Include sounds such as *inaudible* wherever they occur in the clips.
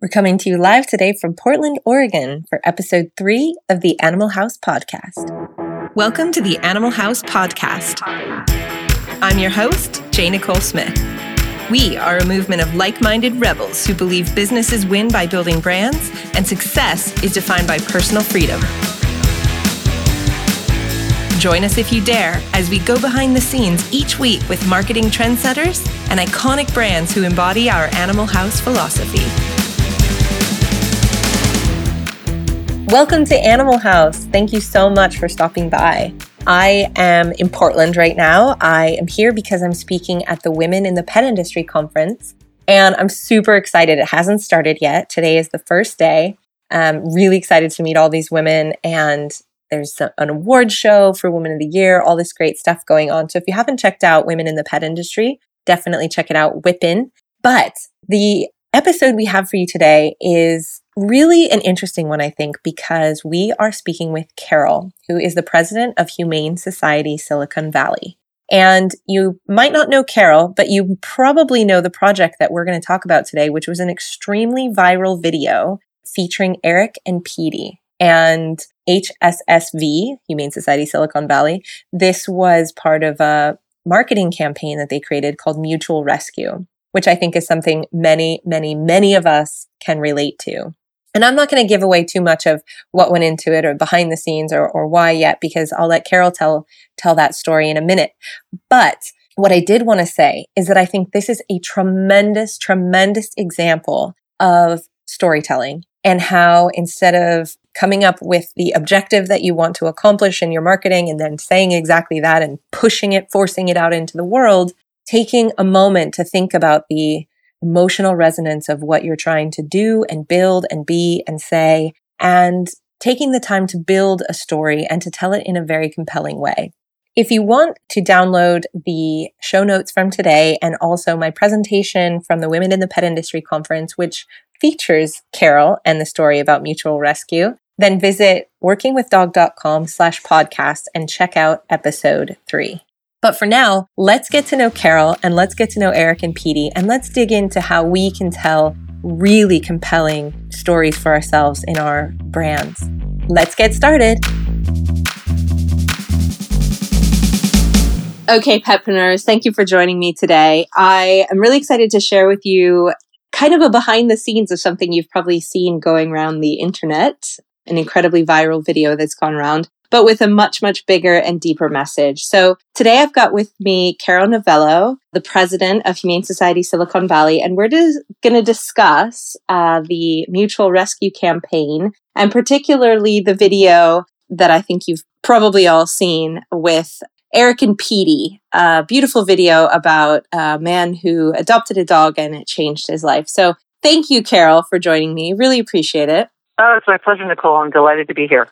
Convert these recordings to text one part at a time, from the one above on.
We're coming to you live today from Portland, Oregon for episode three of the Animal House podcast. Welcome to the Animal House podcast. I'm your host, J. Nicole Smith. We are a movement of like minded rebels who believe businesses win by building brands and success is defined by personal freedom. Join us if you dare as we go behind the scenes each week with marketing trendsetters and iconic brands who embody our Animal House philosophy. Welcome to Animal House. Thank you so much for stopping by. I am in Portland right now. I am here because I'm speaking at the Women in the Pet Industry Conference, and I'm super excited. It hasn't started yet. Today is the first day. I'm really excited to meet all these women, and there's an award show for Women of the Year, all this great stuff going on. So if you haven't checked out Women in the Pet Industry, definitely check it out, WIPIN. But the episode we have for you today is really an interesting one, I think, because we are speaking with Carol, who is the president of Humane Society Silicon Valley. And you might not know Carol, but you probably know the project that we're going to talk about today, which was an extremely viral video featuring Eric and Petey and HSSV, Humane Society Silicon Valley. This was part of a marketing campaign that they created called Mutual Rescue which I think is something many, many, many of us can relate to. And I'm not going to give away too much of what went into it or behind the scenes or, or why yet, because I'll let Carol tell, tell that story in a minute. But what I did want to say is that I think this is a tremendous, tremendous example of storytelling and how instead of coming up with the objective that you want to accomplish in your marketing and then saying exactly that and pushing it, forcing it out into the world, taking a moment to think about the emotional resonance of what you're trying to do and build and be and say, and taking the time to build a story and to tell it in a very compelling way. If you want to download the show notes from today and also my presentation from the Women in the Pet Industry Conference, which features Carol and the story about mutual rescue, then visit workingwithdog.com slash podcast and check out episode three. But for now, let's get to know Carol and let's get to know Eric and Petey and let's dig into how we can tell really compelling stories for ourselves in our brands. Let's get started. Okay, petpreneurs, thank you for joining me today. I am really excited to share with you kind of a behind the scenes of something you've probably seen going around the internet, an incredibly viral video that's gone around but with a much, much bigger and deeper message. So today I've got with me Carol Novello, the president of Humane Society Silicon Valley, and we're dis- going to discuss uh, the mutual rescue campaign and particularly the video that I think you've probably all seen with Eric and Petey, a beautiful video about a man who adopted a dog and it changed his life. So thank you, Carol, for joining me. Really appreciate it. Oh, it's my pleasure, Nicole. I'm delighted to be here.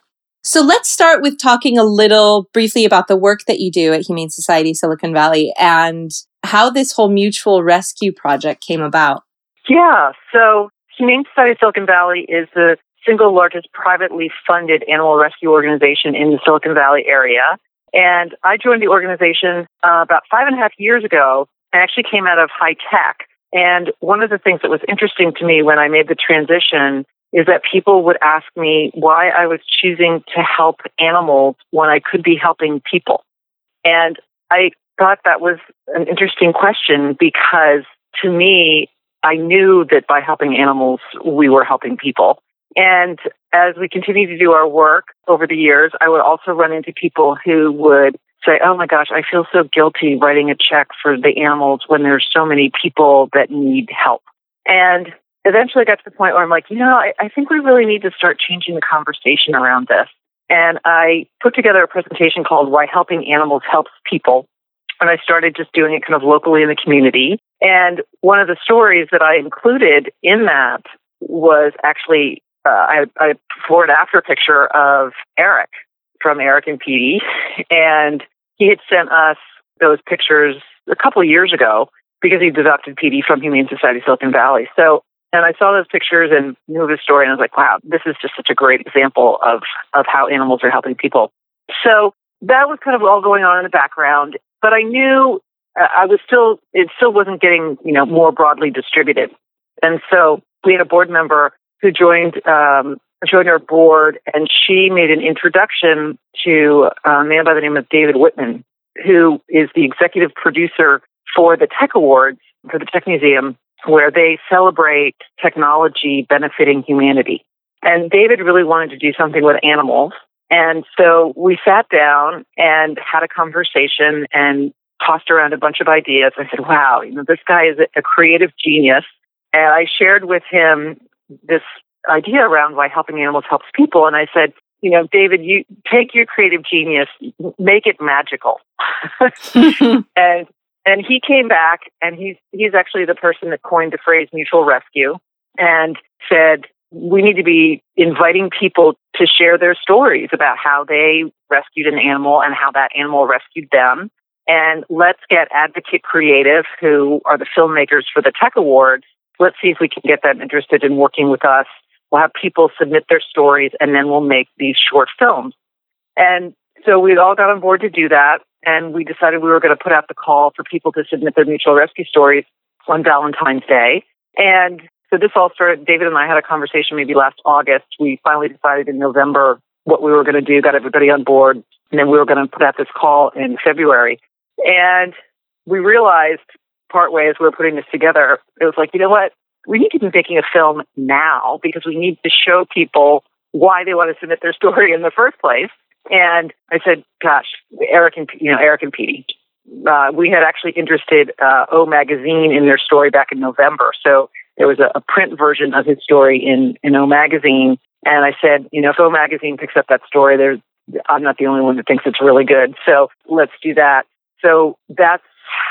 So let's start with talking a little briefly about the work that you do at Humane Society Silicon Valley and how this whole mutual rescue project came about. Yeah, so Humane Society Silicon Valley is the single largest privately funded animal rescue organization in the Silicon Valley area. And I joined the organization uh, about five and a half years ago I actually came out of high tech. And one of the things that was interesting to me when I made the transition is that people would ask me why I was choosing to help animals when I could be helping people. And I thought that was an interesting question because to me, I knew that by helping animals, we were helping people. And as we continue to do our work over the years, I would also run into people who would say, Oh my gosh, I feel so guilty writing a check for the animals when there's so many people that need help. And eventually got to the point where I'm like, you know, I, I think we really need to start changing the conversation around this. And I put together a presentation called Why Helping Animals Helps People. And I started just doing it kind of locally in the community. And one of the stories that I included in that was actually uh, I, I before and after picture of Eric from Eric and Petey. And he had sent us those pictures a couple of years ago because he'd adopted Petey from Humane Society Silicon Valley. So and I saw those pictures and knew the story, and I was like, wow, this is just such a great example of, of how animals are helping people. So that was kind of all going on in the background, but I knew uh, I was still, it still wasn't getting, you know, more broadly distributed. And so we had a board member who joined um, joined our board, and she made an introduction to a man by the name of David Whitman, who is the executive producer for the Tech Awards for the Tech Museum, where they celebrate technology benefiting humanity. And David really wanted to do something with animals. And so we sat down and had a conversation and tossed around a bunch of ideas. I said, wow, you know, this guy is a creative genius. And I shared with him this idea around why helping animals helps people. And I said, you know, David, you take your creative genius, make it magical. *laughs* *laughs* and and he came back and he's he's actually the person that coined the phrase mutual rescue and said we need to be inviting people to share their stories about how they rescued an animal and how that animal rescued them. And let's get Advocate Creative, who are the filmmakers for the Tech Awards. Let's see if we can get them interested in working with us We'll have people submit their stories and then we'll make these short films. And so we all got on board to do that. And we decided we were going to put out the call for people to submit their mutual rescue stories on Valentine's Day. And so this all started, David and I had a conversation maybe last August. We finally decided in November what we were going to do, got everybody on board. And then we were going to put out this call in February. And we realized partway as we were putting this together, it was like, you know what? we need to be making a film now because we need to show people why they want to submit their story in the first place. And I said, gosh, Eric and, you know, Eric and Petey, uh, we had actually interested uh, O Magazine in their story back in November. So there was a, a print version of his story in, in O Magazine. And I said, you know, if O Magazine picks up that story, there's, I'm not the only one that thinks it's really good. So let's do that. So that's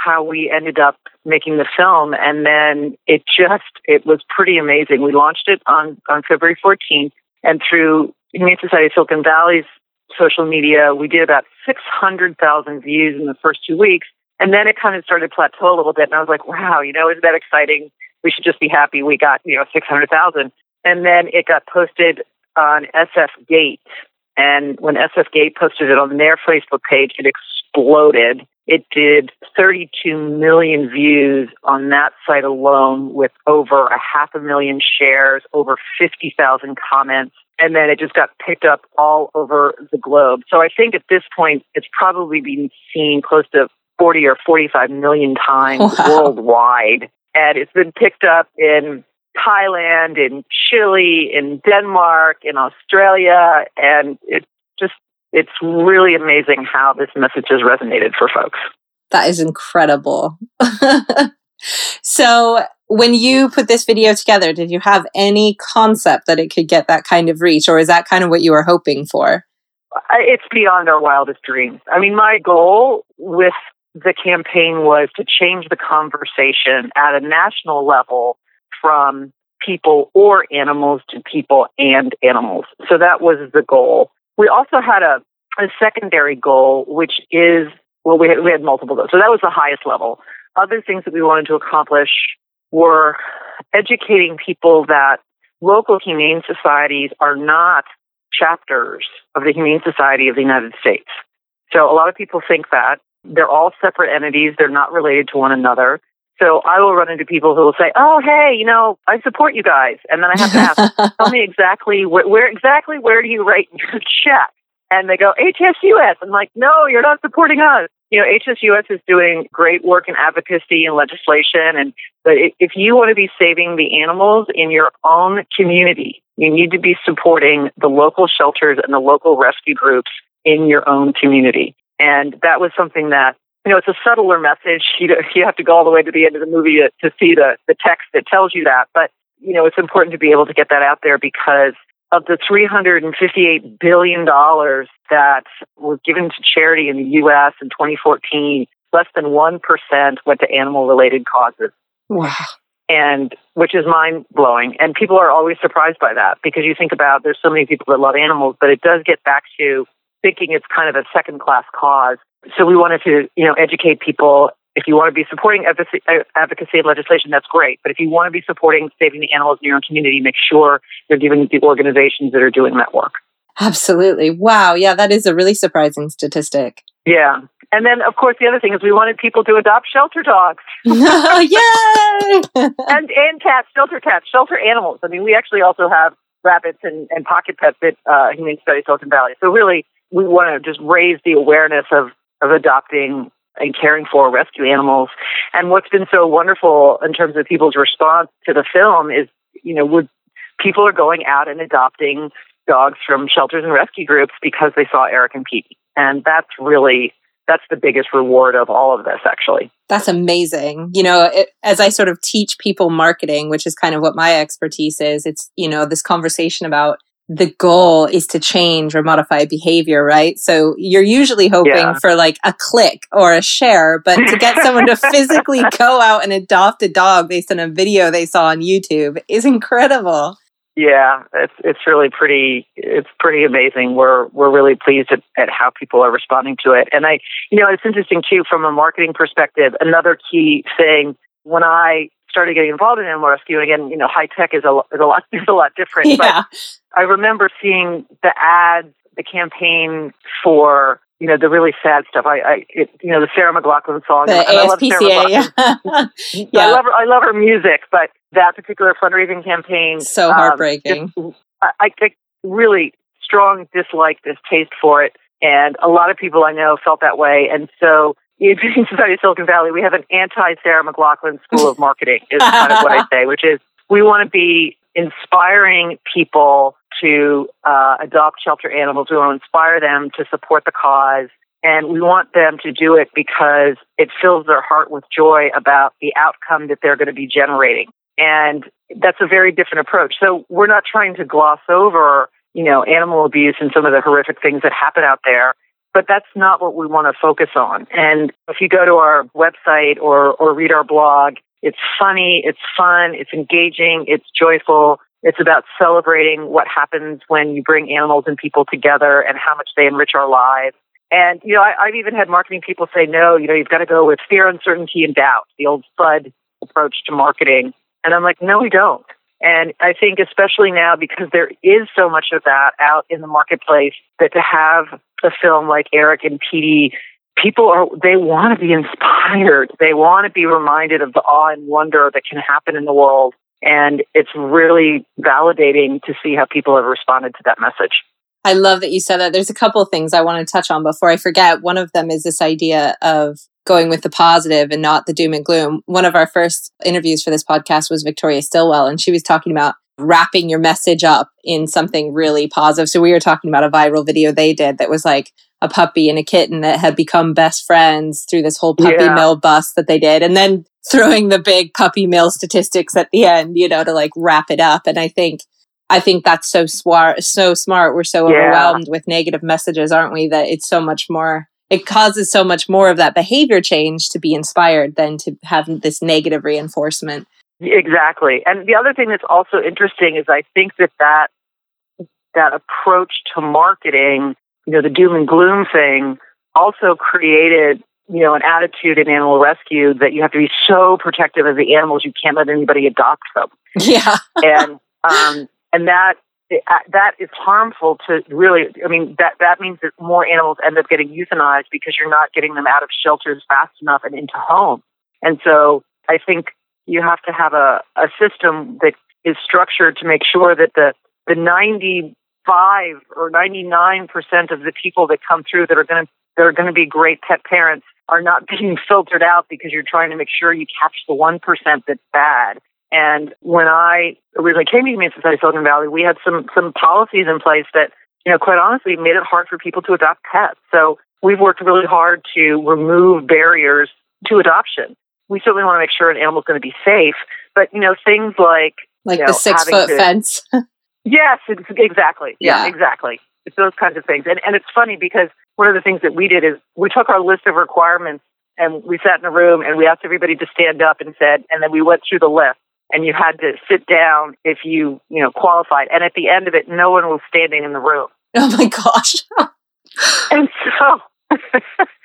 how we ended up making the film. And then it just, it was pretty amazing. We launched it on, on February 14th and through Humane Society Silicon Valley's social media, we did about 600,000 views in the first two weeks. And then it kind of started to plateau a little bit. And I was like, wow, you know, isn't that exciting? We should just be happy we got, you know, 600,000. And then it got posted on SF Gate. And when SF Gate posted it on their Facebook page, it exploded. It did 32 million views on that site alone with over a half a million shares, over 50,000 comments. And then it just got picked up all over the globe. So I think at this point, it's probably been seen close to 40 or 45 million times wow. worldwide. And it's been picked up in Thailand, in Chile, in Denmark, in Australia, and it just it's really amazing how this message has resonated for folks. That is incredible. *laughs* so, when you put this video together, did you have any concept that it could get that kind of reach, or is that kind of what you were hoping for? It's beyond our wildest dreams. I mean, my goal with the campaign was to change the conversation at a national level from people or animals to people and animals. So that was the goal. We also had a, a secondary goal, which is, well, we had, we had multiple goals. So that was the highest level. Other things that we wanted to accomplish were educating people that local humane societies are not chapters of the Humane Society of the United States. So a lot of people think that they're all separate entities. They're not related to one another. So I will run into people who will say, "Oh, hey, you know, I support you guys," and then I have to ask, *laughs* "Tell me exactly where, where exactly where do you write your *laughs* check?" And they go, "HSUS." I'm like, "No, you're not supporting us." You know, HSUS is doing great work in advocacy and legislation, and but if you want to be saving the animals in your own community, you need to be supporting the local shelters and the local rescue groups in your own community. And that was something that you know, it's a subtler message. You, you have to go all the way to the end of the movie to, to see the, the text that tells you that. But, you know, it's important to be able to get that out there because of the $358 billion that was given to charity in the U.S. in 2014, less than 1% went to animal related causes. Wow. And which is mind blowing. And people are always surprised by that because you think about there's so many people that love animals, but it does get back to thinking it's kind of a second class cause so we wanted to, you know, educate people. If you want to be supporting advocacy, advocacy and legislation, that's great. But if you want to be supporting saving the animals in your own community, make sure you're giving the organizations that are doing that work. Absolutely. Wow. Yeah, that is a really surprising statistic. Yeah. And then, of course, the other thing is we wanted people to adopt shelter dogs. *laughs* Yay! *laughs* and and cats, shelter cats, shelter animals. I mean, we actually also have rabbits and, and pocket pets at uh, Humane Society Silicon Valley. So really, we want to just raise the awareness of of adopting and caring for rescue animals. And what's been so wonderful in terms of people's response to the film is, you know, would people are going out and adopting dogs from shelters and rescue groups because they saw Eric and Pete. And that's really that's the biggest reward of all of this actually that's amazing you know it, as i sort of teach people marketing which is kind of what my expertise is it's you know this conversation about the goal is to change or modify behavior, right? So you're usually hoping yeah. for like a click or a share, but to get someone to *laughs* physically go out and adopt a dog based on a video they saw on YouTube is incredible. Yeah, it's it's really pretty it's pretty amazing. We're we're really pleased at, at how people are responding to it. And I you know, it's interesting too from a marketing perspective, another key thing when I started getting involved in animal rescue again, you know, high tech is a is a lot *laughs* is a lot different. Yeah. But I remember seeing the ads, the campaign for you know the really sad stuff. I, I it, you know the Sarah McLachlan song. The ASPCA. yeah. *laughs* yeah. I love her. I love her music, but that particular fundraising campaign so um, heartbreaking. Um, just, I, I really strong dislike, distaste for it, and a lot of people I know felt that way, and so. In Society Silicon Valley, we have an anti Sarah McLachlan school of marketing, is kind of what I say, which is we want to be inspiring people to uh, adopt shelter animals. We want to inspire them to support the cause. And we want them to do it because it fills their heart with joy about the outcome that they're going to be generating. And that's a very different approach. So we're not trying to gloss over, you know, animal abuse and some of the horrific things that happen out there. But that's not what we want to focus on. And if you go to our website or, or read our blog, it's funny, it's fun, it's engaging, it's joyful. It's about celebrating what happens when you bring animals and people together and how much they enrich our lives. And, you know, I, have even had marketing people say, no, you know, you've got to go with fear, uncertainty, and doubt, the old FUD approach to marketing. And I'm like, no, we don't. And I think especially now because there is so much of that out in the marketplace that to have a film like Eric and Petey, people are, they want to be inspired. They want to be reminded of the awe and wonder that can happen in the world. And it's really validating to see how people have responded to that message. I love that you said that. There's a couple of things I want to touch on before I forget. One of them is this idea of going with the positive and not the doom and gloom. One of our first interviews for this podcast was Victoria Stilwell, and she was talking about wrapping your message up in something really positive. So we were talking about a viral video they did that was like a puppy and a kitten that had become best friends through this whole puppy yeah. mill bus that they did. And then throwing the big puppy mill statistics at the end, you know, to like wrap it up. And I think I think that's so smart, so smart. We're so yeah. overwhelmed with negative messages, aren't we? That it's so much more. It causes so much more of that behavior change to be inspired than to have this negative reinforcement. Exactly. And the other thing that's also interesting is I think that that that approach to marketing, you know, the doom and gloom thing, also created you know, an attitude in animal rescue that you have to be so protective of the animals you can't let anybody adopt them. *laughs* Yeah. and um, and that Uh, that is harmful to really. I mean, that that means that more animals end up getting euthanized because you're not getting them out of shelters fast enough and into homes. And so, I think you have to have a, a system that is structured to make sure that the the 95 or 99 percent of the people that come through that are going to that are going to be great pet parents are not *laughs* being filtered out because you're trying to make sure you catch the 1% that's bad. And when I originally came to Humane Society Silicon Valley, we had some, some policies in place that, you know, quite honestly made it hard for people to adopt pets. So we've worked really hard to remove barriers to adoption. We certainly want to make sure an animal's going to be safe, but, you know, things like, like you know, the six foot to, fence. *laughs* yes, exactly. Yeah, yeah, exactly. It's those kinds of things. And, and it's funny because one of the things that we did is we took our list of requirements and we sat in a room and we asked everybody to stand up and said, and then we went through the list and you had to sit down if you, you know, qualified. And at the end of it, no one was standing in the room. *laughs* Oh my gosh. *laughs* and so, *laughs*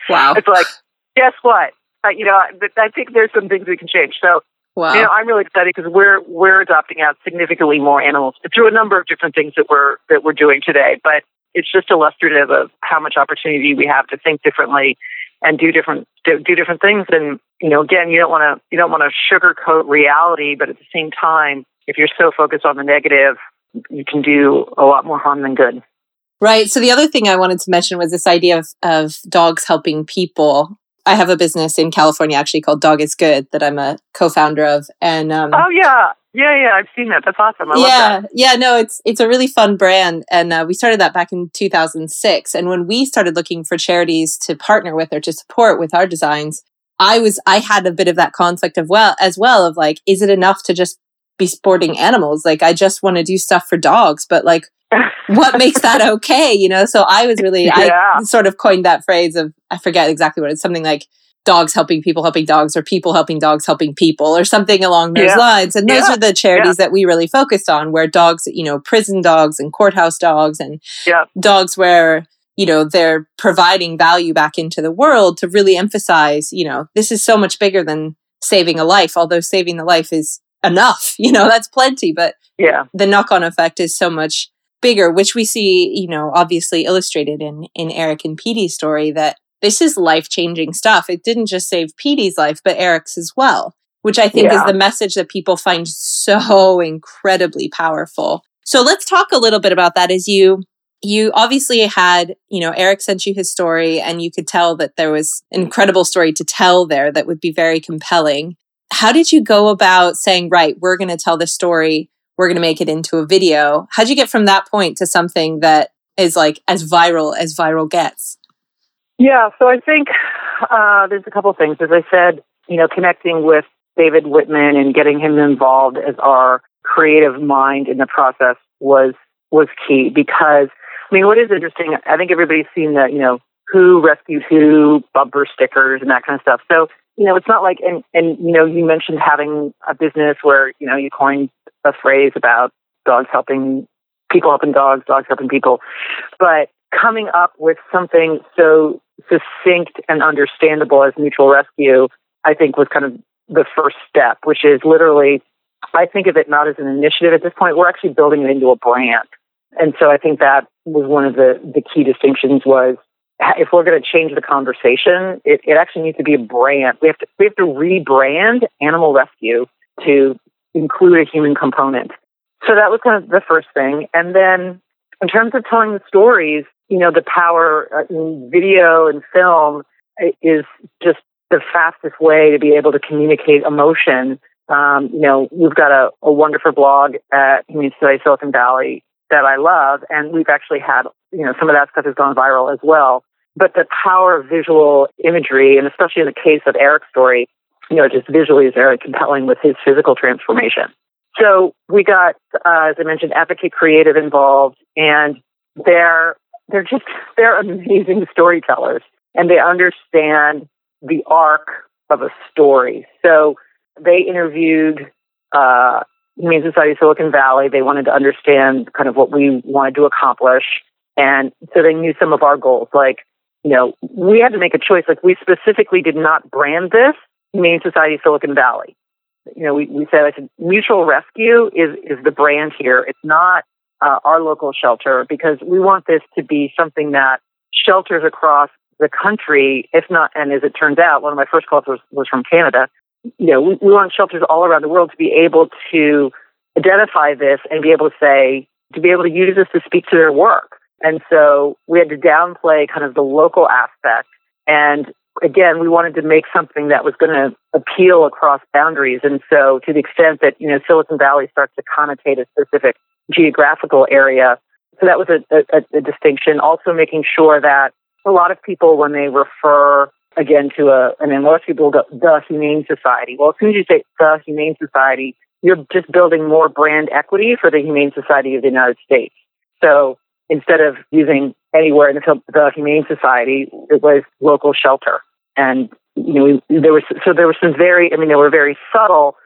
wow. It's like, guess what? Uh, you know, I think there's some things we can change. So, wow. you know, I'm really excited because we're we're adopting out significantly more animals through a number of different things that we're that we're doing today. But it's just illustrative of how much opportunity we have to think differently and do different do, do different things. And you know, again, you don't want to you don't want to sugarcoat reality, but at the same time, if you're so focused on the negative, you can do a lot more harm than good. Right. So the other thing I wanted to mention was this idea of, of dogs helping people. I have a business in California actually called Dog is Good that I'm a co-founder of. And um, oh yeah, yeah, yeah, I've seen that. That's awesome. I yeah, yeah. No, it's it's a really fun brand, and uh, we started that back in 2006. And when we started looking for charities to partner with or to support with our designs, I was I had a bit of that conflict of well as well of like, is it enough to just be sporting animals? Like, I just want to do stuff for dogs, but like what makes that *laughs* okay you know so i was really yeah. i sort of coined that phrase of i forget exactly what it's something like dogs helping people helping dogs or people helping dogs helping people or something along those yeah. lines and those yeah. are the charities that we really focused on where dogs you know prison dogs and courthouse dogs and dogs where you know they're providing value back into the world to really emphasize you know this is so much bigger than saving a life although saving the life is enough *laughs* you know that's plenty but yeah the knock-on effect is so much bigger, which we see, you know, obviously illustrated in in Eric and Petey's story that this is life changing stuff. It didn't just save Petey's life, but Eric's as well, which I think yeah. is the message that people find so incredibly powerful. So let's talk a little bit about that. As you you obviously had, you know, Eric sent you his story, and you could tell that there was an incredible story to tell there that would be very compelling. How did you go about saying, right, we're going to tell this story we're going to make it into a video. How'd you get from that point to something that is like as viral as viral gets? Yeah, so I think uh, there's a couple things. As I said, you know, connecting with David Whitman and getting him involved as our creative mind in the process was was key because I mean, what is interesting? I think everybody's seen the you know who rescued who bumper stickers and that kind of stuff. So you know, it's not like and and you know, you mentioned having a business where you know you coined a phrase about dogs helping people helping dogs, dogs helping people. But coming up with something so succinct and understandable as mutual rescue, I think was kind of the first step, which is literally, I think of it not as an initiative at this point. We're actually building it into a brand. And so I think that was one of the, the key distinctions was if we're going to change the conversation, it, it actually needs to be a brand. We have to, we have to rebrand animal rescue to include a human component. So that was kind of the first thing. And then in terms of telling the stories, you know, the power uh, in video and film is just the fastest way to be able to communicate emotion. Um, you know, we've got a, a wonderful blog at Humane Society Silicon Valley that I love, and we've actually had, you know, some of that stuff has gone viral as well. But the power of visual imagery, and especially in the case of Eric's story, you know, just visually is very compelling with his physical transformation. So we got, uh, as I mentioned, Advocate Creative involved, and they're they're just *laughs* they're amazing storytellers, and they understand the arc of a story. So they interviewed uh, Humane Society Silicon Valley. They wanted to understand kind of what we wanted to accomplish, and so they knew some of our goals. Like, you know, we had to make a choice. Like, we specifically did not brand this Humane Society Silicon Valley. You know, we, we said, I said, mutual rescue is, is the brand here. It's not uh, our local shelter because we want this to be something that shelters across the country, if not, and as it turns out, one of my first calls was, was from Canada. You know, we, we want shelters all around the world to be able to identify this and be able to say, to be able to use this to speak to their work. And so we had to downplay kind of the local aspect and again, we wanted to make something that was going to appeal across boundaries. And so, to the extent that you know Silicon Valley starts to connotate a specific geographical area, so that was a, a, a distinction. Also, making sure that a lot of people, when they refer again to a, and then most people go the Humane Society. Well, as soon as you say the Humane Society, you're just building more brand equity for the Humane Society of the United States. So instead of using anywhere in the, the Humane Society, it was local shelter. And, you know, we, there was, so there were some very, I mean, there were very subtle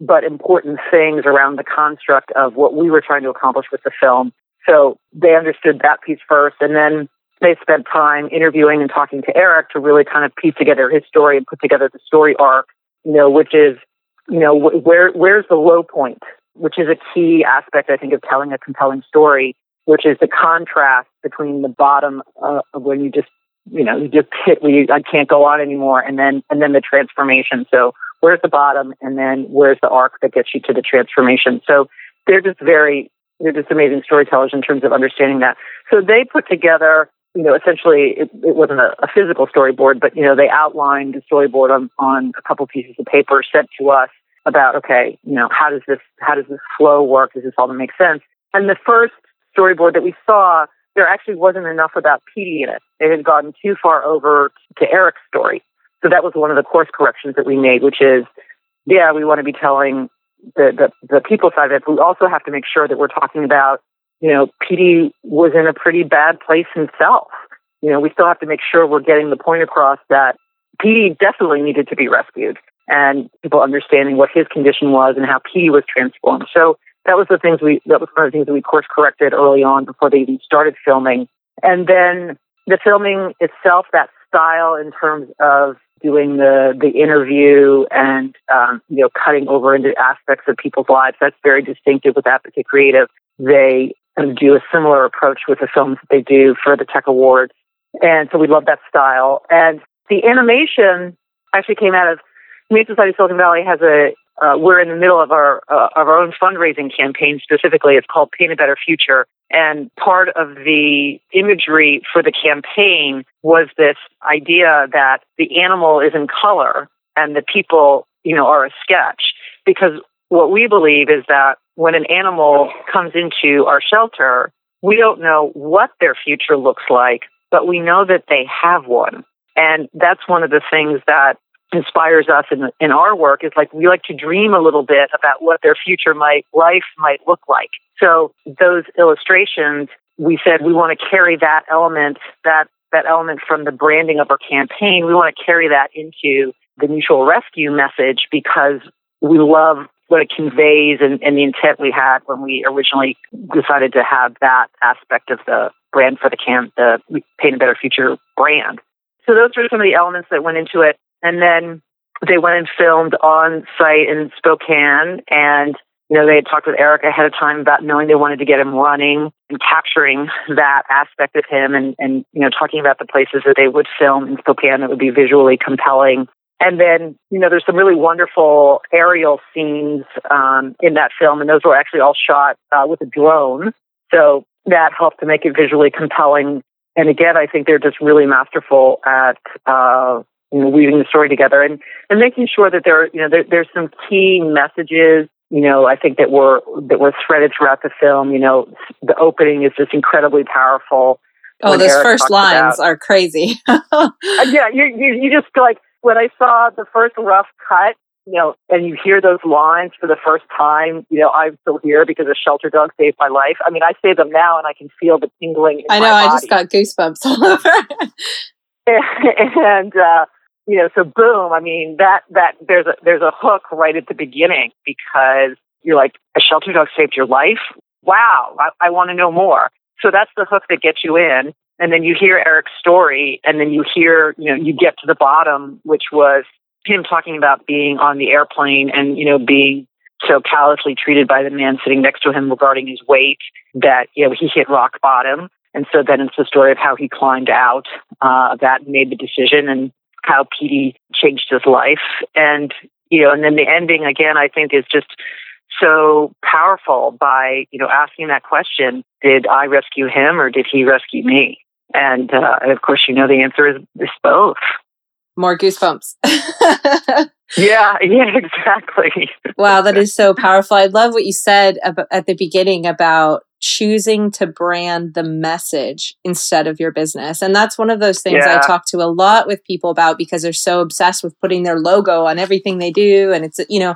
but important things around the construct of what we were trying to accomplish with the film. So they understood that piece first. And then they spent time interviewing and talking to Eric to really kind of piece together his story and put together the story arc, you know, which is, you know, where, where's the low point, which is a key aspect, I think, of telling a compelling story which is the contrast between the bottom uh, of when you just you know, you just hit I can't go on anymore, and then and then the transformation. So where's the bottom, and then where's the arc that gets you to the transformation? So they're just very they're just amazing storytellers in terms of understanding that. So they put together, you know, essentially it, it wasn't a, a physical storyboard, but you know they outlined the storyboard on on a couple pieces of paper sent to us about okay, you know, how does this how does this flow work? Does this all make sense? And the first storyboard that we saw there actually wasn't enough about Petey in it. It had gotten too far over to Eric's story. So that was one of the course corrections that we made, which is, yeah, we want to be telling the, the, the people side of it, but we also have to make sure that we're talking about, you know, Petey was in a pretty bad place himself. You know, we still have to make sure we're getting the point across that Petey definitely needed to be rescued and people understanding what his condition was and how Petey was transformed. So that was the things we that was one of the things that we course corrected early on before they even started filming. And then the filming itself, that style in terms of doing the the interview and um, you know cutting over into aspects of people's lives, that's very distinctive with Advocate Creative. They do a similar approach with the films that they do for the Tech Awards, and so we love that style. And the animation actually came out of Humane Society Silicon Valley has a uh, we're in the middle of our uh, of our own fundraising campaign. Specifically, it's called Paint a Better Future, and part of the imagery for the campaign was this idea that the animal is in color and the people, you know, are a sketch. Because what we believe is that when an animal comes into our shelter, we don't know what their future looks like, but we know that they have one. And that's one of the things that inspires us in, in our work is like we like to dream a little bit about what their future might life might look like. So those illustrations, we said we want to carry that element that that element from the branding of our campaign. We want to carry that into the mutual rescue message because we love what it conveys and, and the intent we had when we originally decided to have that aspect of the brand for the camp, the Paint a Better Future brand. So those were some of the elements that went into it. And then they went and filmed on site in Spokane and you know, they had talked with Eric ahead of time about knowing they wanted to get him running and capturing that aspect of him and, and, you know, talking about the places that they would film in Spokane that would be visually compelling. And then, you know, there's some really wonderful aerial scenes um, in that film, and those were actually all shot uh, with a drone. So that helped to make it visually compelling. And again, I think they're just really masterful at uh, you know, weaving the story together and, and making sure that there, you know, there, there's some key messages, you know, I think that were, that were threaded throughout the film. You know, the opening is just incredibly powerful. Oh, those Eric first lines about, are crazy. *laughs* Uh, yeah, you, you, you just like, when I saw the first rough cut, you know, and you hear those lines for the first time, you know, I'm still here because a shelter dog saved my life. I mean, I say them now and I can feel the tingling. I know, I just got goosebumps all *laughs* over. *laughs* and, uh, you know, so boom, I mean, that, that, there's a, there's a hook right at the beginning because you're like, a shelter dog saved your life? Wow, I, I want to know more. So that's the hook that gets you in. And then you hear Eric's story and then you hear, you know, you get to the bottom, which was him talking about being on the airplane and, you know, being so callously treated by the man sitting next to him regarding his weight that, you know, he hit rock bottom. And so then it's the story of how he climbed out uh, of that and made the decision and how Petey changed his life. And, you know, and then the ending again, I think is just so powerful by, you know, asking that question, did I rescue him or did he rescue me? And, uh, and of course, you know, the answer is, is both. More goosebumps. *laughs* yeah, *laughs* yeah, exactly. wow, that is so *laughs* powerful. I love what you said at the beginning about choosing to brand the message instead of your business. And that's one of those things yeah. I talk to a lot with people about because they're so obsessed with putting their logo on everything they do. And it's, you know,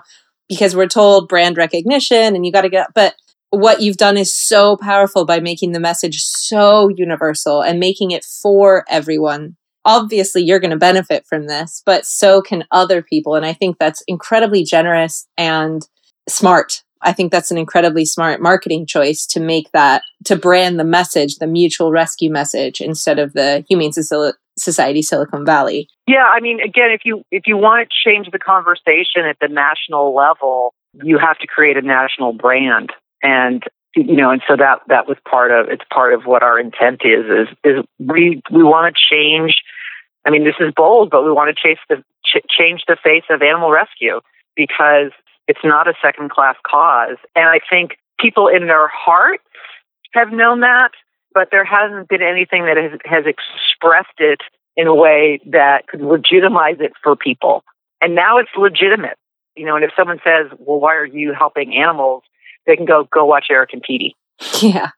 because we're told brand recognition and you got to get, but what you've done is so powerful by making the message so universal and making it for everyone. Obviously, you're going to benefit from this, but so can other people. And I think that's incredibly generous and smart I think that's an incredibly smart marketing choice to make that, to brand the message, the mutual rescue message instead of the Humane Society Silicon Valley. Yeah, I mean, again, if you if you want to change the conversation at the national level, you have to create a national brand. And you know, and so that that was part of it's part of what our intent is is is we we want to change. I mean, this is bold, but we want to chase the ch- change the face of animal rescue because it's not a second class cause. And I think people in their hearts have known that, but there hasn't been anything that has, has expressed it in a way that could legitimize it for people. And now it's legitimate. You know, and if someone says, well, why are you helping animals? They can go, go watch Eric and Petey. *laughs* Yeah.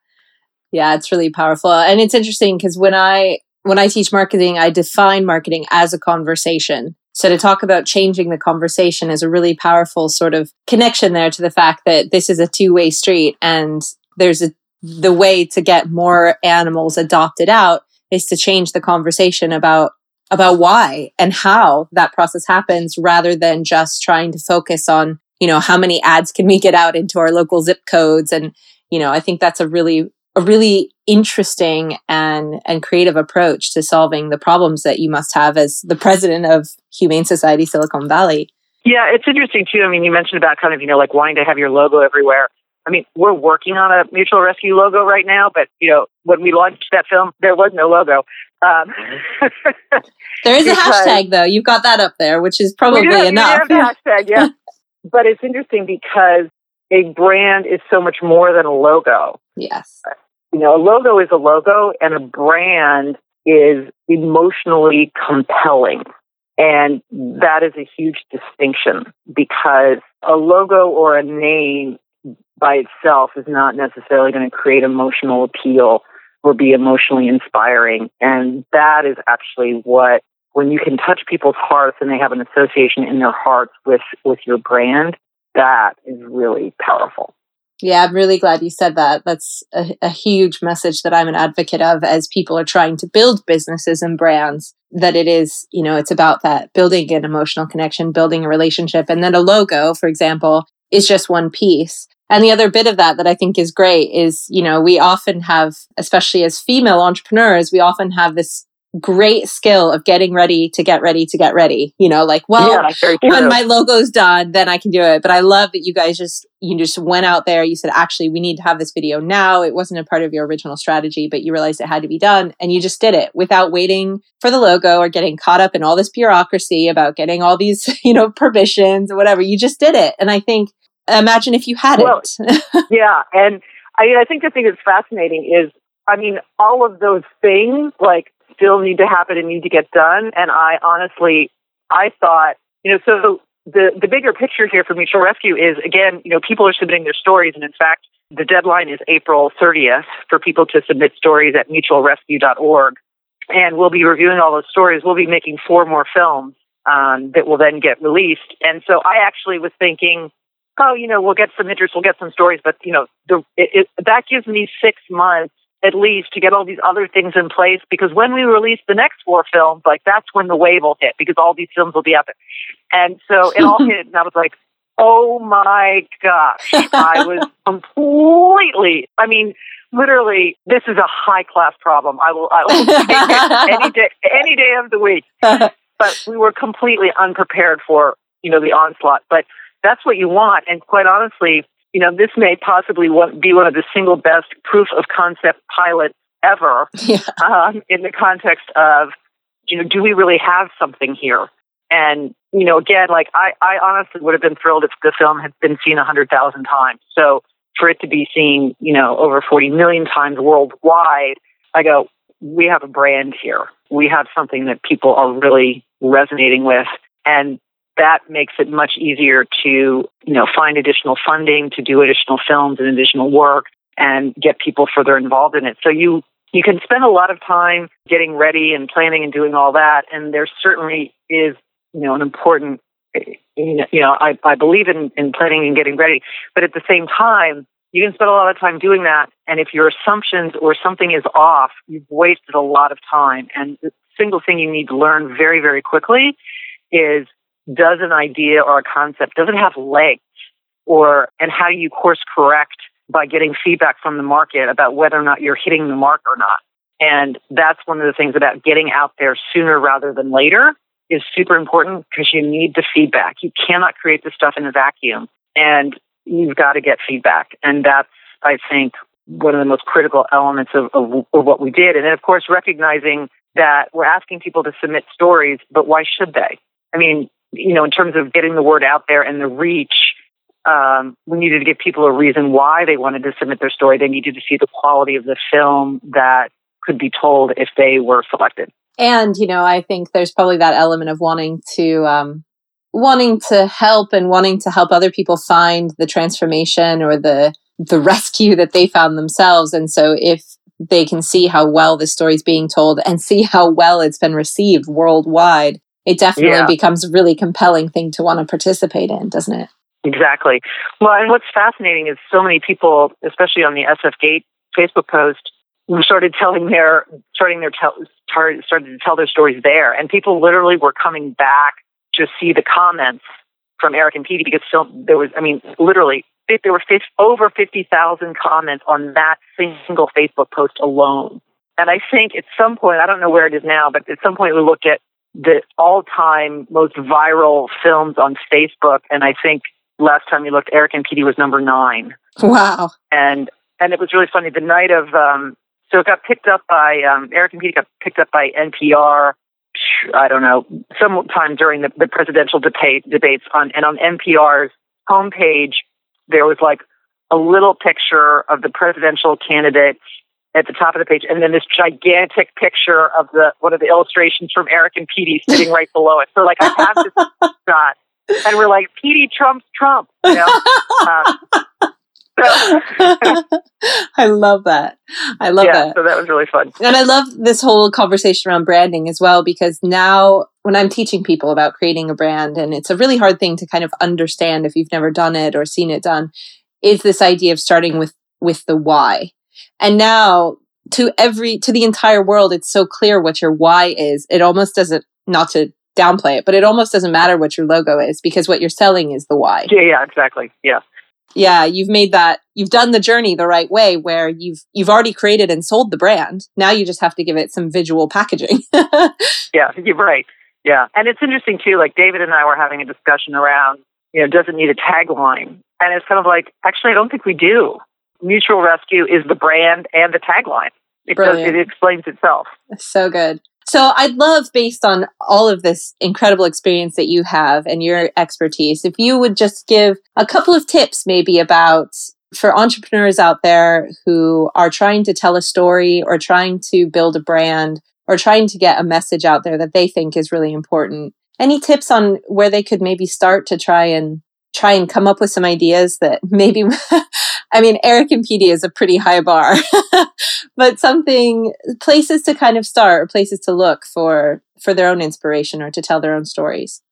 Yeah, it's really powerful. And it's interesting because when I when I teach marketing, I define marketing as a conversation. So to talk about changing the conversation is a really powerful sort of connection there to the fact that this is a two-way street and there's a the way to get more animals adopted out is to change the conversation about about why and how that process happens rather than just trying to focus on you know how many ads can we get out into our local zip codes and you know i think that's a really a really interesting and and creative approach to solving the problems that you must have as the president of humane society silicon valley yeah it's interesting too i mean you mentioned about kind of you know like wanting to have your logo everywhere I mean, we're working on a mutual rescue logo right now, but you know, when we launched that film, there was no logo. Um, *laughs* there is a hashtag though. You've got that up there, which is probably do, enough. hashtag, yeah. *laughs* but it's interesting because a brand is so much more than a logo. Yes. You know, a logo is a logo, and a brand is emotionally compelling. And that is a huge distinction because a logo or a name by itself is not necessarily going to create emotional appeal or be emotionally inspiring. And that is actually what, when you can touch people's hearts and they have an association in their hearts with, with your brand, that is really powerful. Yeah, I'm really glad you said that. That's a, a, huge message that I'm an advocate of as people are trying to build businesses and brands. That it is, you know, it's about that building an emotional connection, building a relationship. And then a logo, for example, is just one piece. And the other bit of that that I think is great is, you know, we often have, especially as female entrepreneurs, we often have this great skill of getting ready to get ready to get ready. You know, like, well, yeah, when my logo's done, then I can do it. But I love that you guys just, you just went out there. You said, actually, we need to have this video now. It wasn't a part of your original strategy, but you realized it had to be done. And you just did it without waiting for the logo or getting caught up in all this bureaucracy about getting all these, *laughs* you know, permissions or whatever. You just did it. And I think imagine if you hadn't. Well, *laughs* yeah, and I I think the thing that's fascinating is, I mean, all of those things like still need to happen and need to get done. And I honestly, I thought, you know, so the the bigger picture here for Mutual Rescue is again, you know, people are submitting their stories, and in fact, the deadline is April 30th for people to submit stories at mutualrescue.org. And we'll be reviewing all those stories. We'll be making four more films um, that will then get released. And so I actually was thinking, oh, you know, we'll get some interest, we'll get some stories, but you know, the, it, it, that gives me six months at least to get all these other things in place because when we release the next four films, like that's when the wave will hit because all these films will be out there. And so it all *laughs* hit, and I was like, oh my gosh, I was *laughs* completely, I mean, literally, this is a high class problem. I will, I will take it any day, any day of the week. but we were completely unprepared for, you know, the onslaught. But that's what you want. And quite honestly, you know, this may possibly be one of the single best proof of concept pilots ever *laughs* yeah. um, in the context of, you know, do we really have something here? And, you know, again, like I, I honestly would have been thrilled if the film had been seen a hundred thousand times. So for it to be seen, you know, over 40 million times worldwide, I go, we have a brand here. We have something that people are really resonating with. And that makes it much easier to, you know, find additional funding to do additional films and additional work and get people further involved in it. So you you can spend a lot of time getting ready and planning and doing all that. And there certainly is, you know, an important, you know, I, I believe in, in planning and getting ready. But at the same time, you can spend a lot of time doing that. And if your assumptions or something is off, you've wasted a lot of time. And the single thing you need to learn very, very quickly is does an idea or a concept does it have legs or and how do you course correct by getting feedback from the market about whether or not you're hitting the mark or not and that's one of the things about getting out there sooner rather than later is super important because you need the feedback you cannot create the stuff in a vacuum and you've got to get feedback and that's I think, one of the most critical elements of, of, of what we did. And then, of course, recognizing that we're asking people to submit stories, but why should they? I mean, you know, in terms of getting the word out there and the reach, um, we needed to give people a reason why they wanted to submit their story. They needed to see the quality of the film that could be told if they were selected. And, you know, I think there's probably that element of wanting to, um, wanting to help and wanting to help other people find the transformation or the, the rescue that they found themselves. And so if they can see how well the story is being told and see how well it's been received worldwide, it definitely yeah. becomes a really compelling thing to want to participate in, doesn't it? Exactly. Well, and what's fascinating is so many people, especially on the SF Gate Facebook post, started telling their starting their tell started, started to tell their stories there, and people literally were coming back to see the comments from Eric and Petey because there was, I mean, literally there were 50, over fifty thousand comments on that single Facebook post alone. And I think at some point, I don't know where it is now, but at some point we looked at the all-time most viral films on Facebook, and I think last time we looked, Eric and Petey was number nine. Wow! And and it was really funny. The night of um, so it got picked up by um, Eric and Petey got picked up by NPR. I don't know, sometime during the, the presidential debate debates on and on NPR's homepage there was like a little picture of the presidential candidates at the top of the page, and then this gigantic picture of the one of the illustrations from Eric and Petey sitting right below it. So like I have this *laughs* shot, and we're like Petey trumps Trump. You know? um, *laughs* I love that. I love yeah, that. So that was really fun. And I love this whole conversation around branding as well, because now when I'm teaching people about creating a brand, and it's a really hard thing to kind of understand if you've never done it or seen it done, is this idea of starting with with the why. And now to every to the entire world, it's so clear what your why is. It almost doesn't not to downplay it, but it almost doesn't matter what your logo is because what you're selling is the why. Yeah, yeah, exactly. Yeah. Yeah you've made that you've done the journey the right way where you've you've already created and sold the brand. Now you just have to give it some visual packaging. *laughs* Yeah you're right. Yeah. And it's interesting too like david and i were having a discussion around you know does it need a tagline? And it's kind of like actually i don't think we do mutual rescue is the brand and the tagline. It, does, it explains itself. So good. So I'd love, based on all of this incredible experience that you have and your expertise, if you would just give a couple of tips maybe about for entrepreneurs out there who are trying to tell a story or trying to build a brand or trying to get a message out there that they think is really important. Any tips on where they could maybe start to try and try and come up with some ideas that maybe *laughs* I mean Eric and Petey is a pretty high bar. *laughs* but something places to kind of start or places to look for for their own inspiration or to tell their own stories.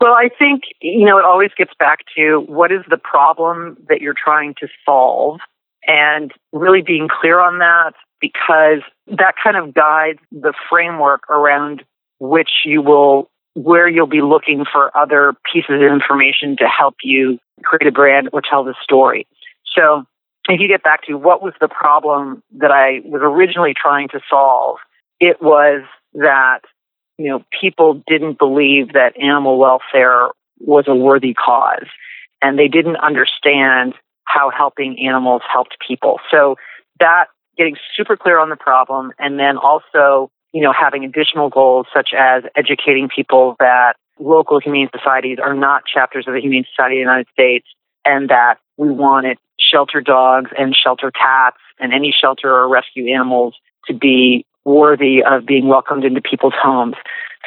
Well, I think you know it always gets back to what is the problem that you're trying to solve and really being clear on that because that kind of guides the framework around which you will where you'll be looking for other pieces of information to help you create a brand or tell the story. So if you get back to what was the problem that I was originally trying to solve, it was that, you know, people didn't believe that animal welfare was a worthy cause and they didn't understand how helping animals helped people. So that getting super clear on the problem and then also you know, having additional goals such as educating people that local humane societies are not chapters of the Humane Society of the United States and that we wanted shelter dogs and shelter cats and any shelter or rescue animals to be worthy of being welcomed into people's homes.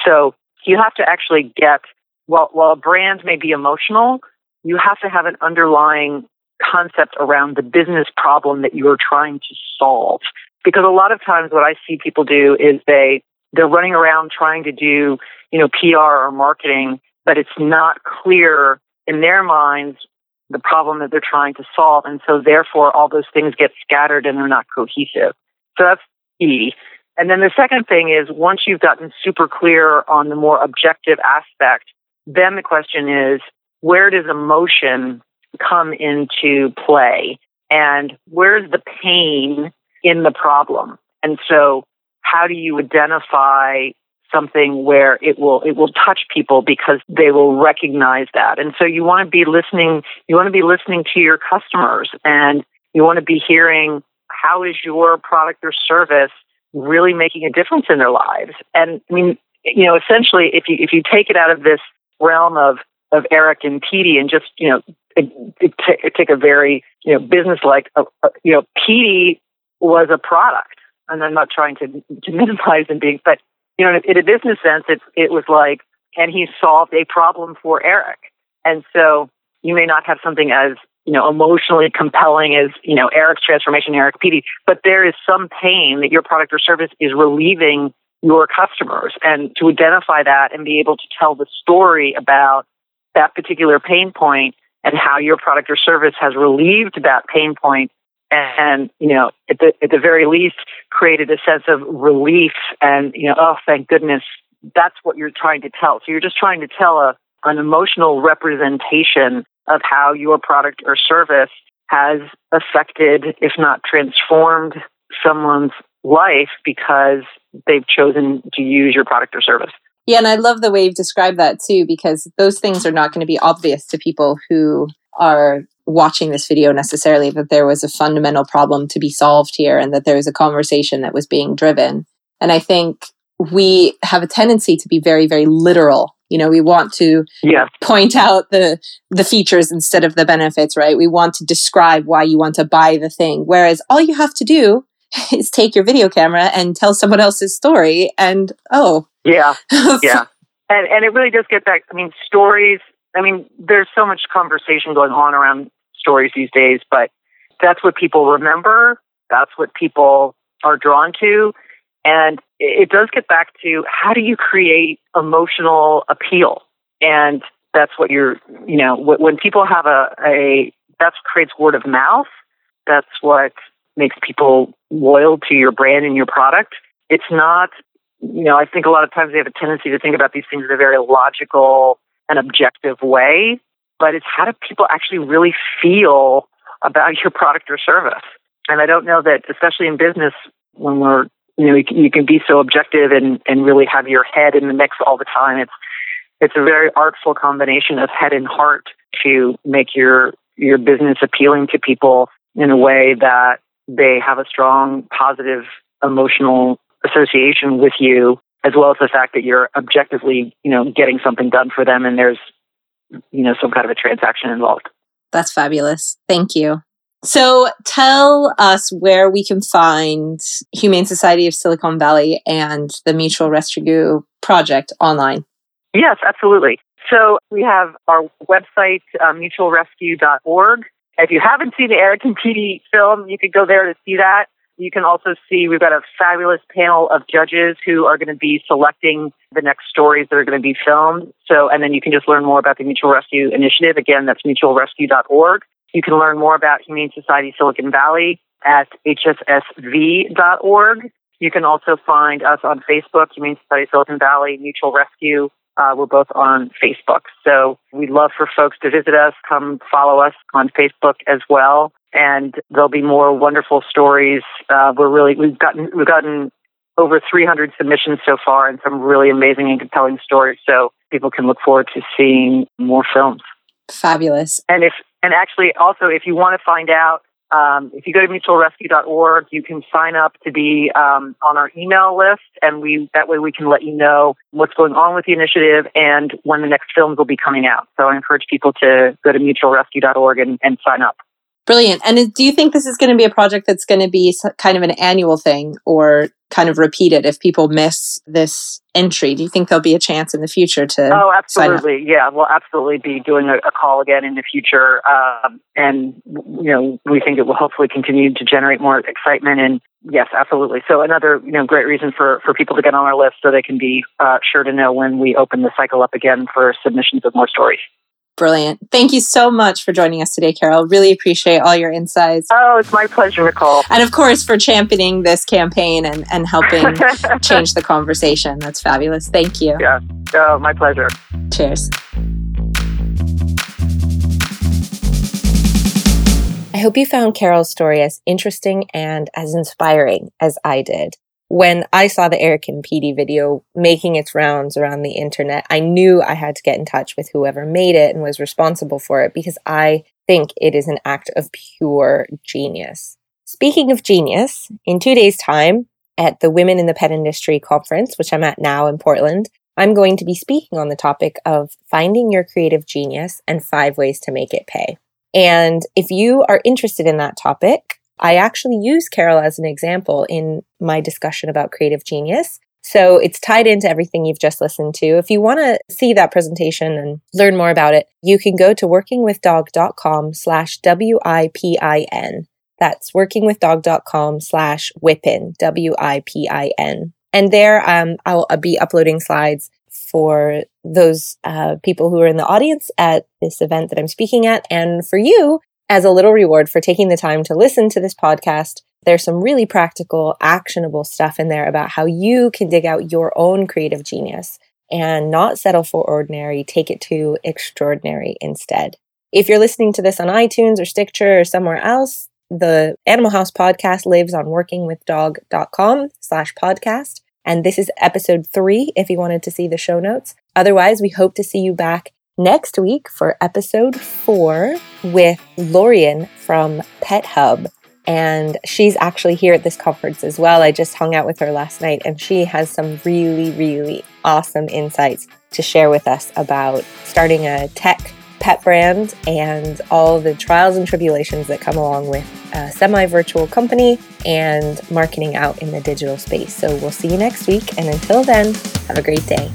So you have to actually get, while, while a brand may be emotional, you have to have an underlying concept around the business problem that you're trying to solve. Because a lot of times what I see people do is they, they're running around trying to do, you know, PR or marketing, but it's not clear in their minds the problem that they're trying to solve. And so therefore all those things get scattered and they're not cohesive. So that's E. And then the second thing is once you've gotten super clear on the more objective aspect, then the question is where does emotion come into play? And where's the pain in the problem. And so how do you identify something where it will it will touch people because they will recognize that. And so you want to be listening you want to be listening to your customers and You want to be hearing how is your product or service really making a difference in their lives? And I mean, you know, essentially, if you if you take it out of this realm of of Eric and Petey and just you know it, it t- take a very you know business like uh, uh, you know Petey was a product, and I'm not trying to to minimize and being, but you know, in a business sense, it it was like, and he solved a problem for Eric, and so you may not have something as you know emotionally compelling as you know Eric's transformation, Eric Petey, but there is some pain that your product or service is relieving your customers, and to identify that and be able to tell the story about that particular pain point and how your product or service has relieved that pain point and you know at the at the very least created a sense of relief and you know oh thank goodness that's what you're trying to tell. So you're just trying to tell a an emotional representation of how your product or service has affected if not transformed someone's life because they've chosen to use your product or service. Yeah, and I love the way you've described that too, because those things are not going to be obvious to people who are watching this video necessarily that there was a fundamental problem to be solved here and that there was a conversation that was being driven. And I think we have a tendency to be very, very literal. You know, we want to yeah. point out the the features instead of the benefits, right? We want to describe why you want to buy the thing. Whereas all you have to do *laughs* is take your video camera and tell someone else's story and oh, yeah. *laughs* yeah. And, and it really does get back. I mean, stories, I mean, there's so much conversation going on around stories these days, but that's what people remember. That's what people are drawn to. And it does get back to how do you create emotional appeal? And that's what you're, you know, when people have a, a that creates word of mouth. That's what makes people loyal to your brand and your product. It's not you know, I think a lot of times they have a tendency to think about these things in a very logical and objective way, but it's how do people actually really feel about your product or service? And I don't know that, especially in business, when we're, you know, you can be so objective and, and really have your head in the mix all the time. It's, it's a very artful combination of head and heart to make your, your business appealing to people in a way that they have a strong, positive, emotional association with you, as well as the fact that you're objectively, you know, getting something done for them and there's, you know, some kind of a transaction involved. That's fabulous. Thank you. So tell us where we can find Humane Society of Silicon Valley and the Mutual Rescue Project online. Yes, absolutely. So we have our website, uh, mutualrescue.org. If you haven't seen the Eric and Petey film, you could go there to see that. You can also see we've got a fabulous panel of judges who are going to be selecting the next stories that are going to be filmed. So, and then you can just learn more about the Mutual Rescue Initiative. Again, that's mutualrescue.org. You can learn more about Humane Society Silicon Valley at hssv.org. You can also find us on Facebook, Humane Society Silicon Valley Mutual Rescue. Uh, we're both on Facebook. So we'd love for folks to visit us, come follow us on Facebook as well and there'll be more wonderful stories. Uh, we're really we've gotten we've gotten over 300 submissions so far, and some really amazing and compelling stories. So people can look forward to seeing more films. Fabulous. And if and actually also if you want to find out. Um, if you go to mutualrescue.org, you can sign up to be um, on our email list, and we that way we can let you know what's going on with the initiative and when the next films will be coming out. So I encourage people to go to mutualrescue.org and, and sign up. Brilliant. And do you think this is going to be a project that's going to be kind of an annual thing or kind of repeated if people miss this entry? Do you think there'll be a chance in the future to? Oh, absolutely. Yeah, we'll absolutely be doing a, a call again in the future. Um, and, you know, we think it will hopefully continue to generate more excitement. And yes, absolutely. So another, you know, great reason for, for people to get on our list so they can be uh, sure to know when we open the cycle up again for submissions of more stories. Brilliant. Thank you so much for joining us today, Carol. Really appreciate all your insights. Oh, it's my pleasure, Nicole. And of course, for championing this campaign and, and helping *laughs* change the conversation. That's fabulous. Thank you. Yeah. Oh, my pleasure. Cheers. I hope you found Carol's story as interesting and as inspiring as I did when I saw the Eric and Petey video making its rounds around the internet, I knew I had to get in touch with whoever made it and was responsible for it because I think it is an act of pure genius. Speaking of genius, in two days' time at the Women in the Pet Industry conference, which I'm at now in Portland, I'm going to be speaking on the topic of finding your creative genius and five ways to make it pay. And if you are interested in that topic, I actually use Carol as an example in my discussion about creative genius. So it's tied into everything you've just listened to. If you want to see that presentation and learn more about it, you can go to workingwithdog.com slash W-I-P-I-N. That's workingwithdog.com slash WIPIN, W-I-P-I-N. And there um, I'll be uploading slides for those uh, people who are in the audience at this event that I'm speaking at. And for you, as a little reward for taking the time to listen to this podcast, there's some really practical, actionable stuff in there about how you can dig out your own creative genius and not settle for ordinary, take it to extraordinary instead. If you're listening to this on iTunes or Stitcher or somewhere else, the Animal House podcast lives on workingwithdog.com slash podcast. And this is episode three if you wanted to see the show notes. Otherwise, we hope to see you back next week for episode four with Lorien from Pet Hub and she's actually here at this conference as well. I just hung out with her last night, and she has some really, really awesome insights to share with us about starting a tech pet brand and all the trials and tribulations that come along with a semi virtual company and marketing out in the digital space. So we'll see you next week. And until then, have a great day.